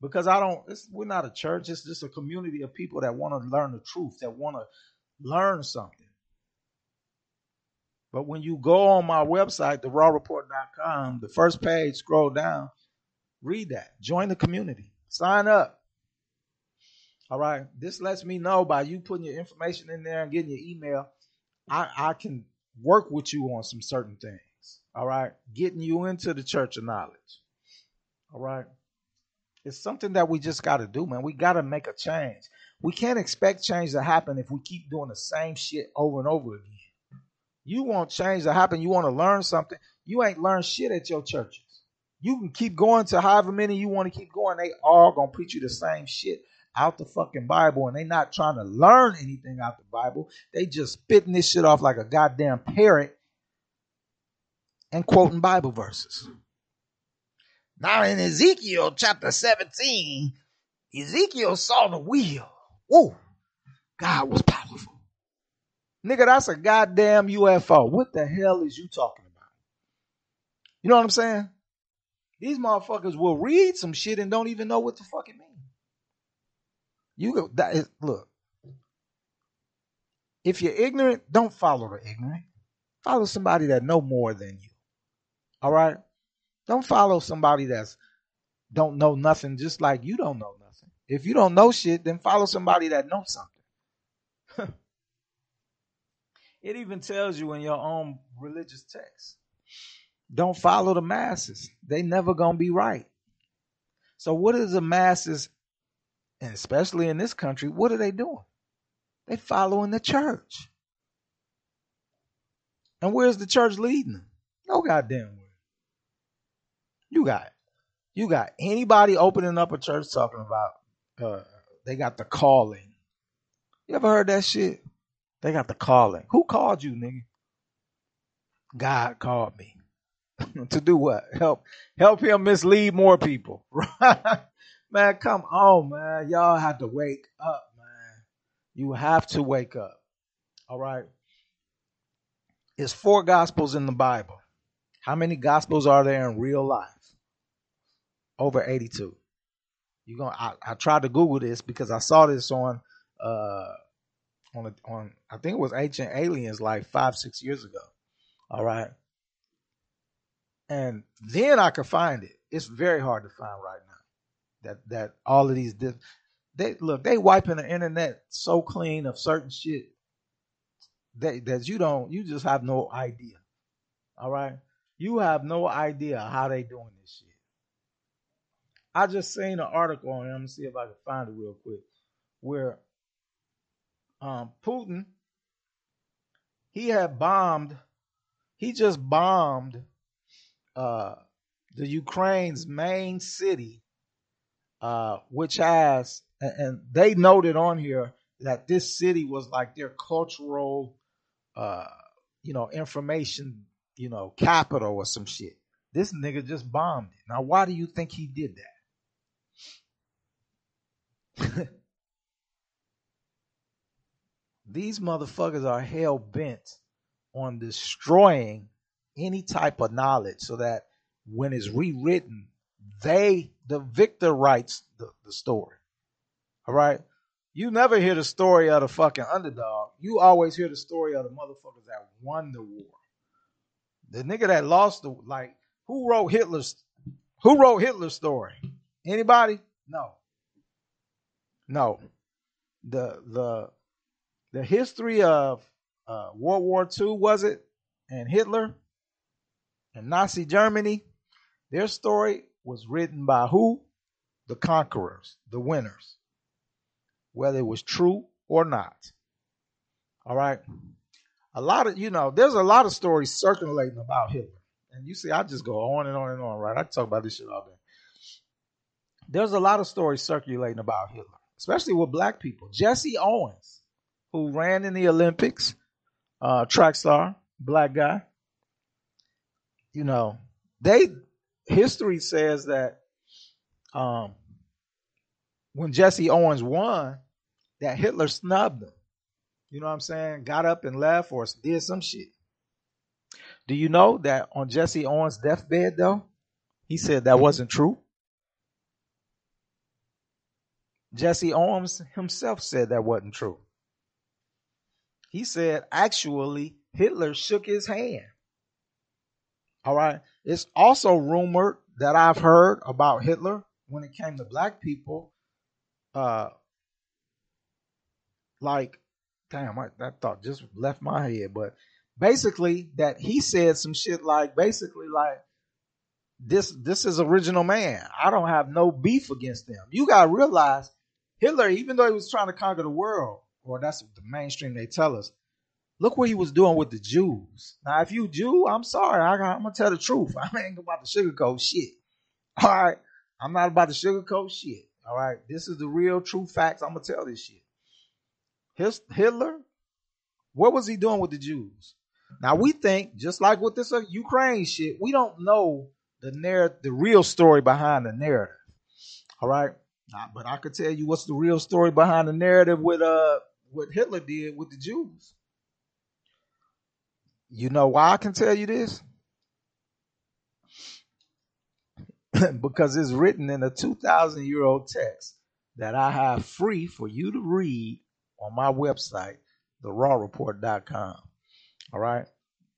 because I don't. we're not a church. It's just a community of people that want to learn the truth, that want to learn something. But when you go on my website, therawreport.com, the first page, scroll down, read that. Join the community. Sign up. All right. This lets me know by you putting your information in there and getting your email, I, I can work with you on some certain things. All right. Getting you into the church of knowledge. All right. It's something that we just got to do, man. We got to make a change. We can't expect change to happen if we keep doing the same shit over and over again. You want change to happen. You want to learn something. You ain't learned shit at your churches. You can keep going to however many you want to keep going. They all gonna preach you the same shit out the fucking Bible, and they not trying to learn anything out the Bible. They just spitting this shit off like a goddamn parrot and quoting Bible verses. Now in Ezekiel chapter 17, Ezekiel saw the wheel. Whoa, God was powerful. Nigga, that's a goddamn UFO. What the hell is you talking about? You know what I'm saying? These motherfuckers will read some shit and don't even know what the fuck it means. You go that is, look. If you're ignorant, don't follow the ignorant. Follow somebody that know more than you. All right? Don't follow somebody that's don't know nothing just like you don't know nothing. If you don't know shit, then follow somebody that knows something. it even tells you in your own religious text. Don't follow the masses. They never gonna be right. So what is the masses, and especially in this country, what are they doing? They following the church. And where's the church leading them? No goddamn. You got you got anybody opening up a church talking about uh they got the calling. You ever heard that shit? They got the calling. Who called you, nigga? God called me. to do what? Help help him mislead more people. man, come on, man. Y'all have to wake up, man. You have to wake up. All right. It's four gospels in the Bible. How many gospels are there in real life? Over 82. You going I, I tried to Google this because I saw this on uh on a, on I think it was Ancient Aliens like five, six years ago. All right and then I could find it. It's very hard to find right now. That that all of these they look they wiping the internet so clean of certain shit that that you don't you just have no idea. All right, you have no idea how they doing this shit. I just seen an article on it. I'm gonna see if I can find it real quick. Where um, Putin he had bombed. He just bombed uh, the Ukraine's main city, uh, which has, and they noted on here that this city was like their cultural, uh, you know, information, you know, capital or some shit. This nigga just bombed it. Now, why do you think he did that? These motherfuckers are hell bent on destroying any type of knowledge so that when it's rewritten, they, the victor writes the, the story. All right. You never hear the story of the fucking underdog. You always hear the story of the motherfuckers that won the war. The nigga that lost the like who wrote Hitler's who wrote Hitler's story? Anybody? No. No. The the the history of uh, World War II was it and Hitler and Nazi Germany, their story was written by who? The conquerors, the winners, whether it was true or not. All right. A lot of, you know, there's a lot of stories circulating about Hitler. And you see, I just go on and on and on, right? I talk about this shit all day. There's a lot of stories circulating about Hitler, especially with black people. Jesse Owens, who ran in the Olympics, uh, track star, black guy you know, they history says that um, when Jesse Owens won, that Hitler snubbed him. You know what I'm saying? Got up and left or did some shit. Do you know that on Jesse Owens' deathbed, though, he said that wasn't true? Jesse Owens himself said that wasn't true. He said actually Hitler shook his hand all right. It's also rumored that I've heard about Hitler when it came to black people. Uh, like, damn, I, that thought just left my head. But basically, that he said some shit like, basically, like, this this is original man. I don't have no beef against them. You gotta realize Hitler, even though he was trying to conquer the world, or that's the mainstream they tell us, Look what he was doing with the Jews. Now, if you Jew, I'm sorry. I, am gonna tell the truth. I ain't about to sugarcoat shit. All right, I'm not about to sugarcoat shit. All right, this is the real true facts. I'm gonna tell this shit. His Hitler, what was he doing with the Jews? Now we think, just like with this uh, Ukraine shit, we don't know the narrative, the real story behind the narrative. All right, but I could tell you what's the real story behind the narrative with uh what Hitler did with the Jews. You know why I can tell you this? because it's written in a 2,000 year old text that I have free for you to read on my website, therawreport.com. All right.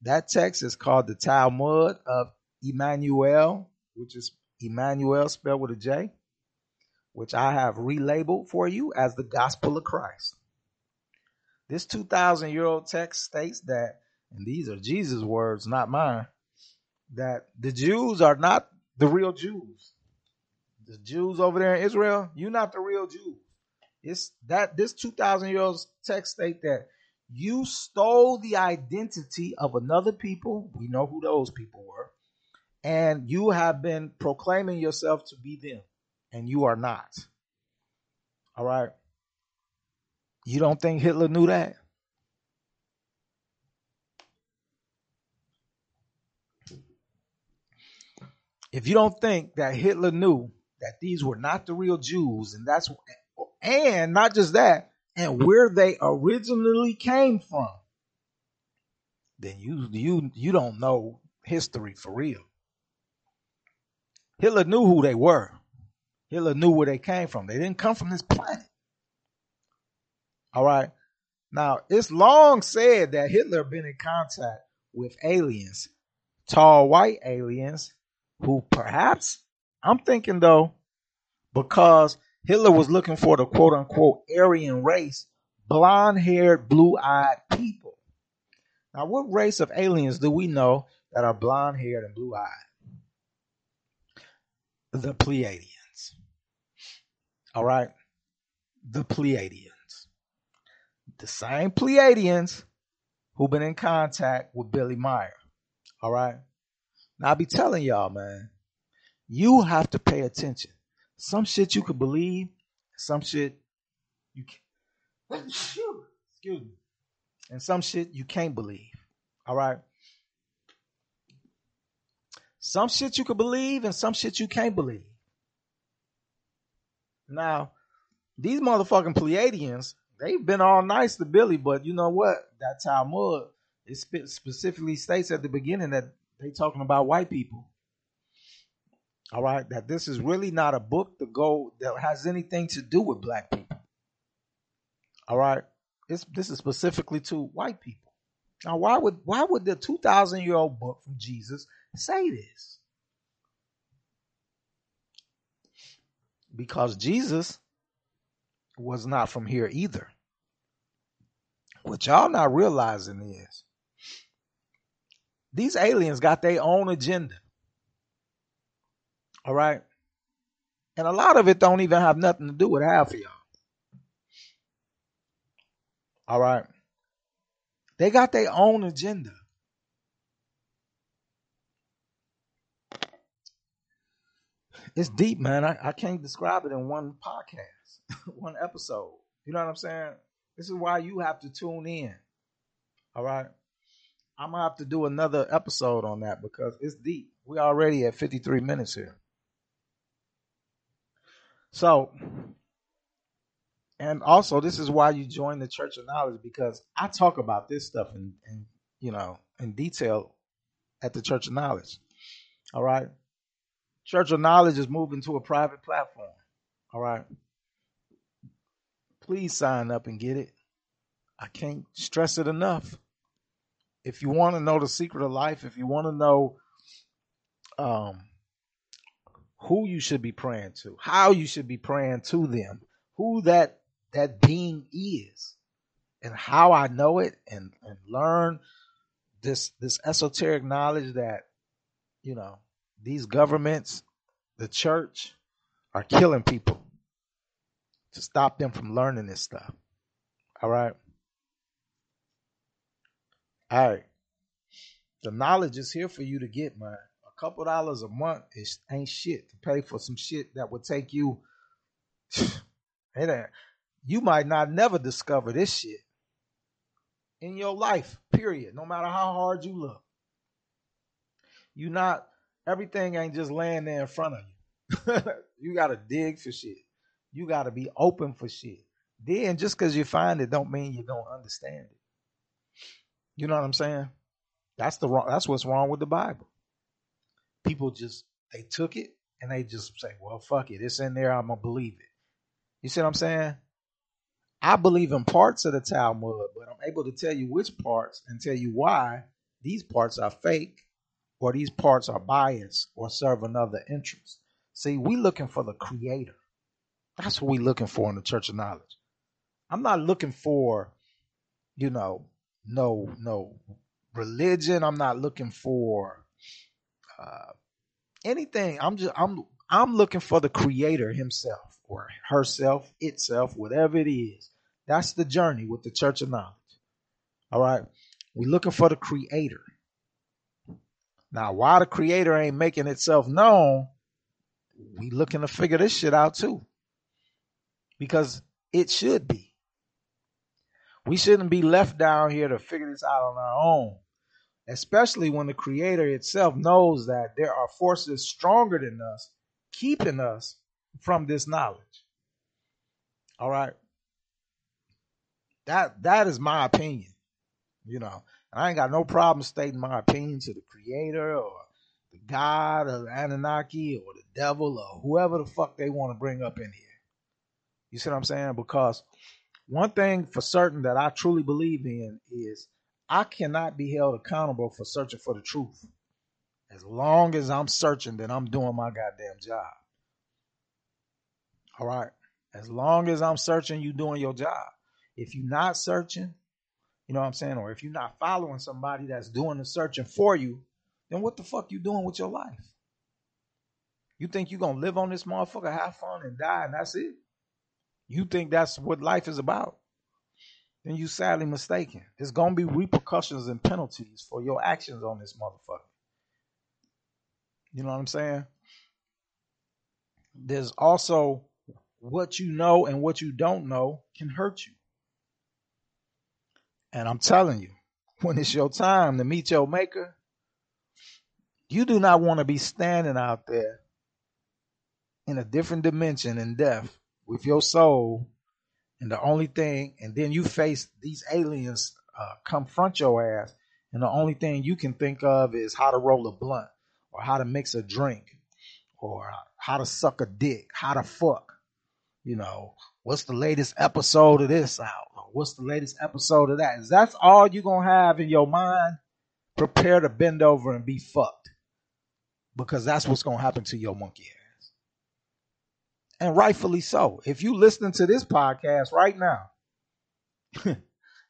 That text is called the Talmud of Jmmanuel, which is Emmanuel spelled with a J, which I have relabeled for you as the gospel of Christ. This 2,000 year old text states that, and these are Jesus' words, not mine, that the Jews are not the real Jews. The Jews over there in Israel, you're not the real Jews. It's that this 2,000 year old text state that you stole the identity of another people. We know who those people were. And you have been proclaiming yourself to be them, and you are not. All right. You don't think Hitler knew that? If you don't think that Hitler knew that these were not the real Jews, and that's and not just that, and where they originally came from, then you you you don't know history for real. Hitler knew who they were. Hitler knew where they came from. They didn't come from this planet. All right. Now, it's long said that Hitler been in contact with aliens, tall white aliens, who perhaps, I'm thinking though, because Hitler was looking for the quote unquote Aryan race, blonde haired, blue eyed people. Now, what race of aliens do we know that are blonde haired and blue eyed? The Pleiadians. All right. The Pleiadians. The same Pleiadians who've been in contact with Billy Meier. All right. Now, I'll be telling y'all, man, you have to pay attention some shit you could believe, some shit you can excuse me. And some shit you can't believe. All right. Some shit you could believe and some shit you can't believe. Now, these motherfucking Pleiadians, they've been all nice to Billy, but you know what? That Talmud, it specifically states at the beginning that they talking about white people. All right, that this is really not a book to go that has anything to do with black people. All right, it's, this is specifically to white people. Now, why would why would the two thousand year old book from Jesus say this? Because Jesus was not from here either. What y'all not realizing is these aliens got their own agenda. All right. And a lot of it don't even have nothing to do with half of y'all. All right. They got their own agenda. It's deep, man. I, I can't describe it in one podcast, one episode. You know what I'm saying? This is why you have to tune in. All right. I'm gonna have to do another episode on that because it's deep. We already at 53 minutes here. So, and also this is why you join the Church of Knowledge because I talk about this stuff in, in you know in detail at the Church of Knowledge. All right. Church of Knowledge is moving to a private platform. All right. Please sign up and get it. I can't stress it enough. If you want to know the secret of life, if you want to know um, who you should be praying to, how you should be praying to them, who that that being is, and how I know it, and and learn this this esoteric knowledge that you know these governments, the church, are killing people to stop them from learning this stuff. All right. All right. The knowledge is here for you to get, man. A couple dollars a month is ain't shit to pay for some shit that would take you. Hey, you might not never discover this shit in your life, period. No matter how hard you look. You not everything ain't just laying there in front of you. you gotta dig for shit. You gotta be open for shit. Then just because you find it don't mean you don't understand it. You know what I'm saying? That's the wrong that's what's wrong with the Bible. People just they took it and they just say, Well, fuck it, it's in there, I'm gonna believe it. You see what I'm saying? I believe in parts of the Talmud, but I'm able to tell you which parts and tell you why these parts are fake or these parts are biased or serve another interest. See, we looking for the creator. That's what we looking for in the church of knowledge. I'm not looking for, you know, no, no religion. I'm not looking for uh, anything. I'm just I'm I'm looking for the creator himself or herself, itself, whatever it is. That's the journey with the church of knowledge. All right. We're looking for the creator. Now, why the creator ain't making itself known, we looking to figure this shit out too. Because it should be. We shouldn't be left down here to figure this out on our own. Especially when the creator itself knows that there are forces stronger than us keeping us from this knowledge. All right. That that is my opinion. You know, I ain't got no problem stating my opinion to the creator or the God or Anunnaki or the devil or whoever the fuck they want to bring up in here. You see what I'm saying? Because one thing for certain that I truly believe in is I cannot be held accountable for searching for the truth. As long as I'm searching, then I'm doing my goddamn job. All right. As long as I'm searching, you doing your job. If you're not searching, you know what I'm saying? Or if you're not following somebody that's doing the searching for you, then what the fuck you doing with your life? You think you're gonna live on this motherfucker, have fun and die, and that's it? You think that's what life is about? Then you sadly mistaken. There's gonna be repercussions and penalties for your actions on this motherfucker. You know what I'm saying? There's also what you know and what you don't know can hurt you. And I'm telling you, when it's your time to meet your maker, you do not want to be standing out there in a different dimension in death with your soul and the only thing and then you face these aliens uh, confront your ass and the only thing you can think of is how to roll a blunt or how to mix a drink or how to suck a dick how to fuck. You know what's the latest episode of this out what's the latest episode of that? Is that's all you're gonna have in your mind? Prepare to bend over and be fucked. Because that's what's gonna happen to your monkey ass. And rightfully so. If you listening to this podcast right now and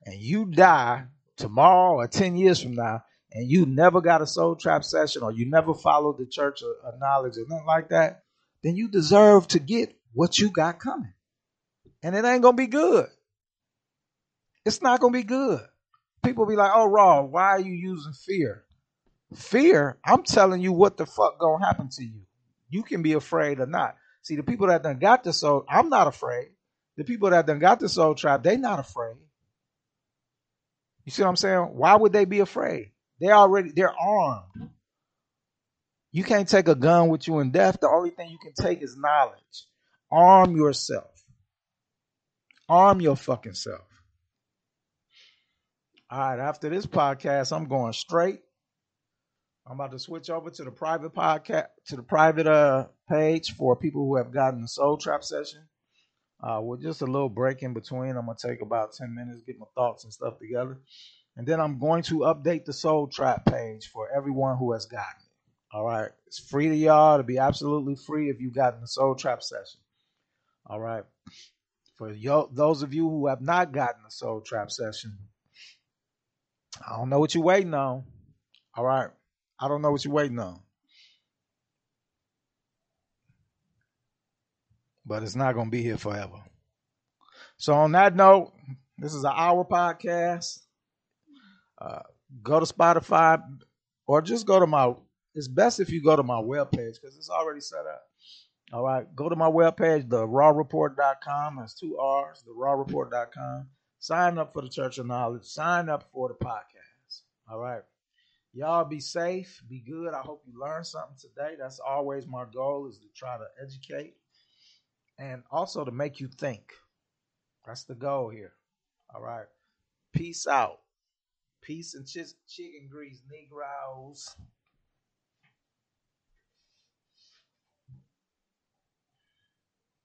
you die tomorrow or 10 years from now, and you never got a soul trap session or you never followed the church of knowledge or nothing like that, then you deserve to get what you got coming. And it ain't gonna be good. It's not going to be good. People be like, oh, Raw, why are you using fear? Fear, I'm telling you what the fuck going to happen to you. You can be afraid or not. See, the people that done got the soul, I'm not afraid. The people that done got the soul trap, they not afraid. You see what I'm saying? Why would they be afraid? They already, they're armed. You can't take a gun with you in death. The only thing you can take is knowledge. Arm yourself. Arm your fucking self. All right, after this podcast, I'm going straight. I'm about to switch over to the private podcast to the private uh page for people who have gotten the soul trap session. Uh, with just a little break in between, I'm gonna take about 10 minutes, get my thoughts and stuff together. And then I'm going to update the soul trap page for everyone who has gotten it. All right. It's free to y'all to be absolutely free if you've gotten the soul trap session. All right. For yo, those of you who have not gotten the soul trap session, I don't know what you're waiting on. All right. I don't know what you're waiting on. But it's not going to be here forever. So, on that note, this is an hour podcast. Uh, go to Spotify or just go to my. It's best if you go to my webpage because it's already set up. All right, go to my webpage, the rawreport.com. That's two R's, the rawreport.com. Sign up for the Church of Knowledge. Sign up for the podcast. All right. Y'all be safe, be good. I hope you learned something today. That's always my goal is to try to educate and also to make you think. That's the goal here. All right. Peace out. Peace and ch- chicken grease, Negroes.